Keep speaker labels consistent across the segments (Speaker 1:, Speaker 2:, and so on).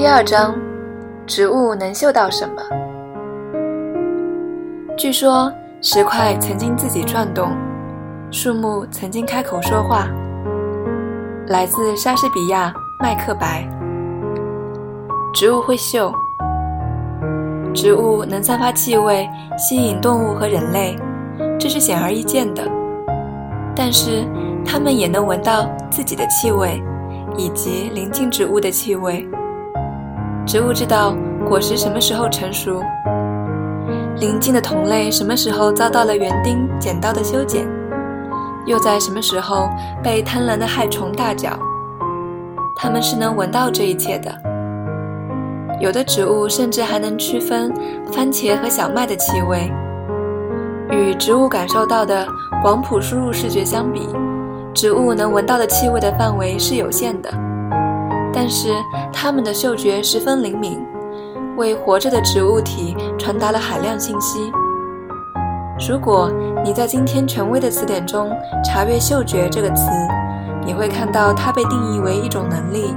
Speaker 1: 第二章，植物能嗅到什么？据说石块曾经自己转动，树木曾经开口说话。来自莎士比亚《麦克白》。植物会嗅，植物能散发气味，吸引动物和人类，这是显而易见的。但是，它们也能闻到自己的气味，以及邻近植物的气味。植物知道果实什么时候成熟，邻近的同类什么时候遭到了园丁剪刀的修剪，又在什么时候被贪婪的害虫大嚼。它们是能闻到这一切的。有的植物甚至还能区分番茄和小麦的气味。与植物感受到的广谱输入视觉相比，植物能闻到的气味的范围是有限的。但是它们的嗅觉十分灵敏，为活着的植物体传达了海量信息。如果你在今天权威的词典中查阅“嗅觉”这个词，你会看到它被定义为一种能力，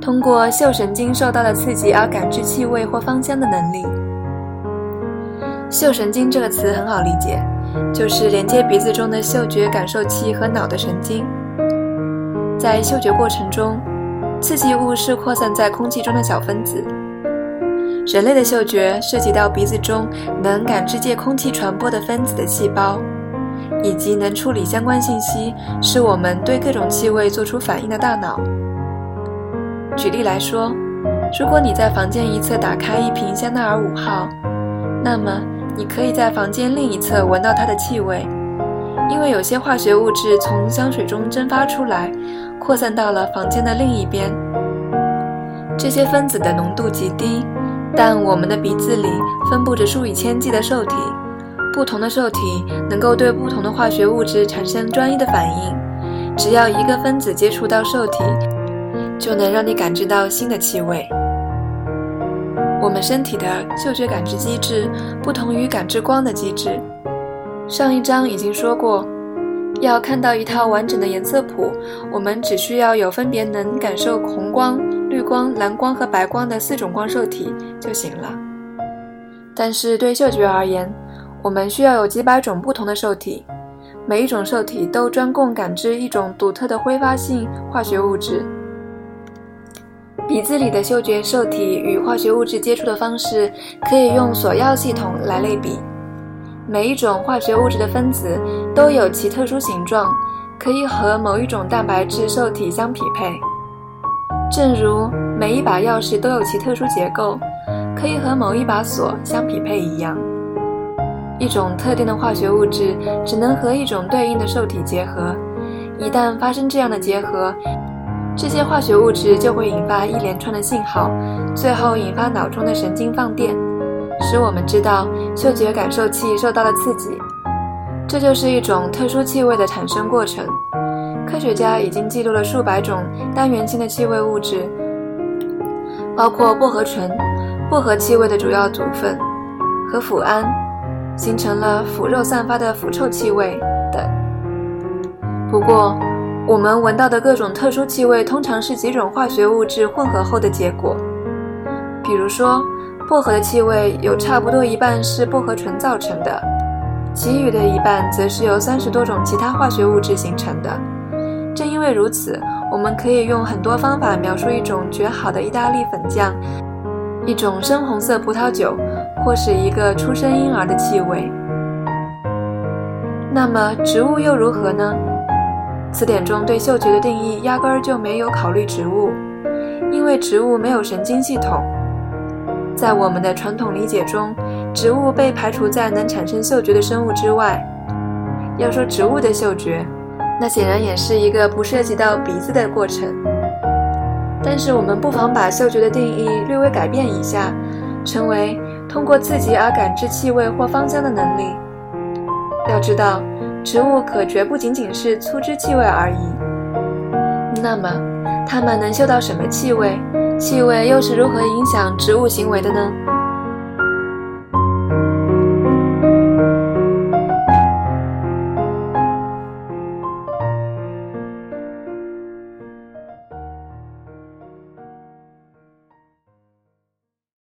Speaker 1: 通过嗅神经受到的刺激而感知气味或芳香的能力。嗅神经这个词很好理解，就是连接鼻子中的嗅觉感受器和脑的神经。在嗅觉过程中，刺激物是扩散在空气中的小分子。人类的嗅觉涉及到鼻子中能感知借空气传播的分子的细胞，以及能处理相关信息，使我们对各种气味做出反应的大脑。举例来说，如果你在房间一侧打开一瓶香奈儿五号，那么你可以在房间另一侧闻到它的气味。因为有些化学物质从香水中蒸发出来，扩散到了房间的另一边。这些分子的浓度极低，但我们的鼻子里分布着数以千计的受体，不同的受体能够对不同的化学物质产生专一的反应。只要一个分子接触到受体，就能让你感知到新的气味。我们身体的嗅觉感知机制不同于感知光的机制。上一章已经说过，要看到一套完整的颜色谱，我们只需要有分别能感受红光、绿光、蓝光和白光的四种光受体就行了。但是对嗅觉而言，我们需要有几百种不同的受体，每一种受体都专供感知一种独特的挥发性化学物质。鼻子里的嗅觉受体与化学物质接触的方式，可以用索要系统来类比。每一种化学物质的分子都有其特殊形状，可以和某一种蛋白质受体相匹配。正如每一把钥匙都有其特殊结构，可以和某一把锁相匹配一样。一种特定的化学物质只能和一种对应的受体结合，一旦发生这样的结合，这些化学物质就会引发一连串的信号，最后引发脑中的神经放电。使我们知道嗅觉感受器受到了刺激，这就是一种特殊气味的产生过程。科学家已经记录了数百种单元性的气味物质，包括薄荷醇，薄荷气味的主要组分，和腐胺，形成了腐肉散发的腐臭气味等。不过，我们闻到的各种特殊气味通常是几种化学物质混合后的结果，比如说。薄荷的气味有差不多一半是薄荷醇造成的，其余的一半则是由三十多种其他化学物质形成的。正因为如此，我们可以用很多方法描述一种绝好的意大利粉酱、一种深红色葡萄酒，或是一个出生婴儿的气味。那么，植物又如何呢？词典中对嗅觉的定义压根儿就没有考虑植物，因为植物没有神经系统。在我们的传统理解中，植物被排除在能产生嗅觉的生物之外。要说植物的嗅觉，那显然也是一个不涉及到鼻子的过程。但是我们不妨把嗅觉的定义略微改变一下，成为通过刺激而感知气味或芳香的能力。要知道，植物可绝不仅仅是粗枝气味而已。那么，它们能嗅到什么气味？气味又是如何影响植物行为的呢？